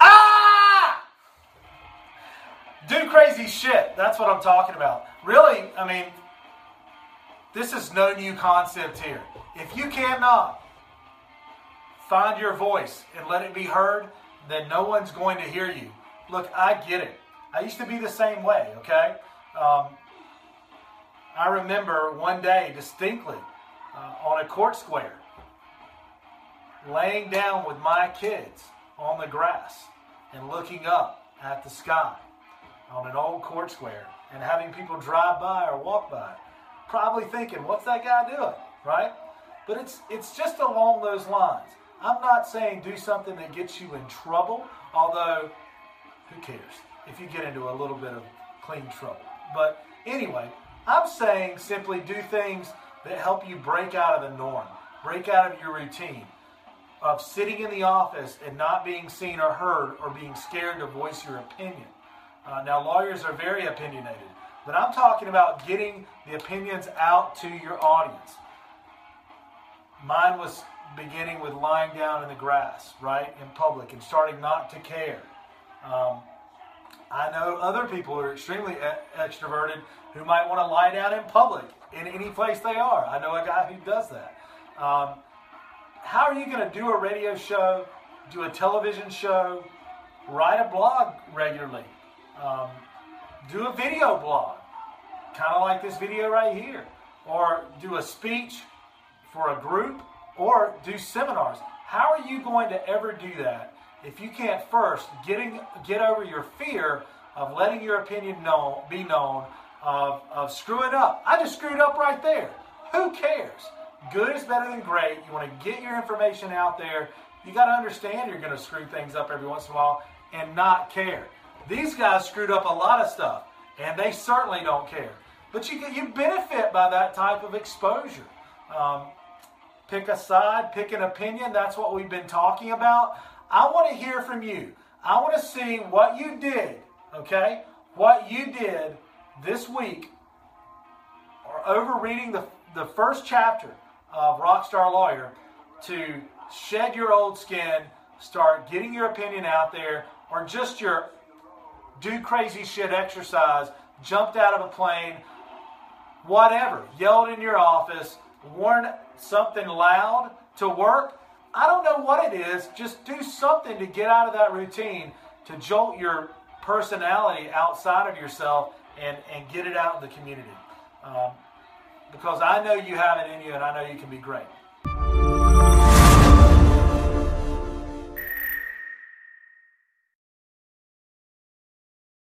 Ah! Do crazy shit. That's what I'm talking about. Really, I mean, this is no new concept here. If you cannot find your voice and let it be heard, then no one's going to hear you. Look, I get it. I used to be the same way, okay? Um, I remember one day distinctly uh, on a court square, laying down with my kids on the grass and looking up at the sky on an old court square and having people drive by or walk by, probably thinking, what's that guy doing? Right? But it's it's just along those lines. I'm not saying do something that gets you in trouble, although who cares if you get into a little bit of clean trouble. But anyway, I'm saying simply do things that help you break out of the norm, break out of your routine of sitting in the office and not being seen or heard or being scared to voice your opinion. Uh, now, lawyers are very opinionated, but I'm talking about getting the opinions out to your audience. Mine was beginning with lying down in the grass, right, in public, and starting not to care. Um, I know other people who are extremely e- extroverted who might want to lie down in public in any place they are. I know a guy who does that. Um, how are you going to do a radio show, do a television show, write a blog regularly, um, do a video blog, kind of like this video right here, or do a speech for a group, or do seminars? How are you going to ever do that if you can't first getting get over your fear of letting your opinion known, be known, of, of screwing up? I just screwed up right there. Who cares? Good is better than great. You want to get your information out there. You got to understand you're going to screw things up every once in a while and not care. These guys screwed up a lot of stuff, and they certainly don't care. But you you benefit by that type of exposure. Um, pick a side, pick an opinion. That's what we've been talking about. I want to hear from you. I want to see what you did, okay? What you did this week or over reading the, the first chapter of Rockstar Lawyer to shed your old skin, start getting your opinion out there, or just your do crazy shit exercise, jumped out of a plane, whatever, yelled in your office, worn something loud to work. I don't know what it is. Just do something to get out of that routine, to jolt your personality outside of yourself and, and get it out in the community. Um, because I know you have it in you and I know you can be great.